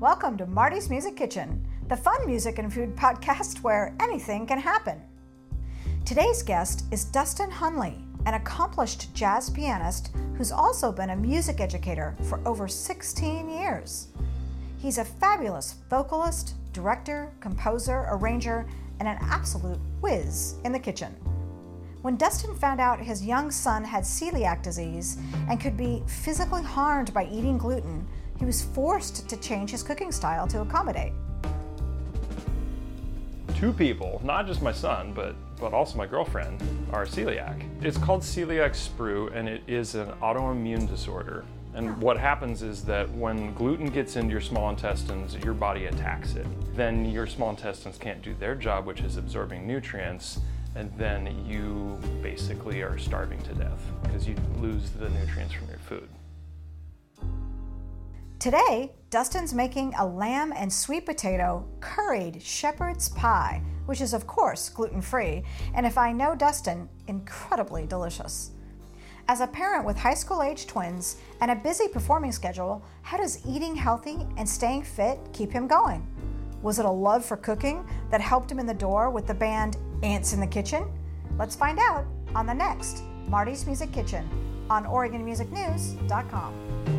Welcome to Marty's Music Kitchen, the fun music and food podcast where anything can happen. Today's guest is Dustin Hunley, an accomplished jazz pianist who's also been a music educator for over 16 years. He's a fabulous vocalist, director, composer, arranger, and an absolute whiz in the kitchen. When Dustin found out his young son had celiac disease and could be physically harmed by eating gluten, he was forced to change his cooking style to accommodate. Two people, not just my son, but, but also my girlfriend, are celiac. It's called celiac sprue, and it is an autoimmune disorder. And what happens is that when gluten gets into your small intestines, your body attacks it. Then your small intestines can't do their job, which is absorbing nutrients, and then you basically are starving to death because you lose the nutrients from your food. Today, Dustin's making a lamb and sweet potato curried shepherd's pie, which is, of course, gluten free, and if I know Dustin, incredibly delicious. As a parent with high school age twins and a busy performing schedule, how does eating healthy and staying fit keep him going? Was it a love for cooking that helped him in the door with the band Ants in the Kitchen? Let's find out on the next Marty's Music Kitchen on OregonMusicNews.com.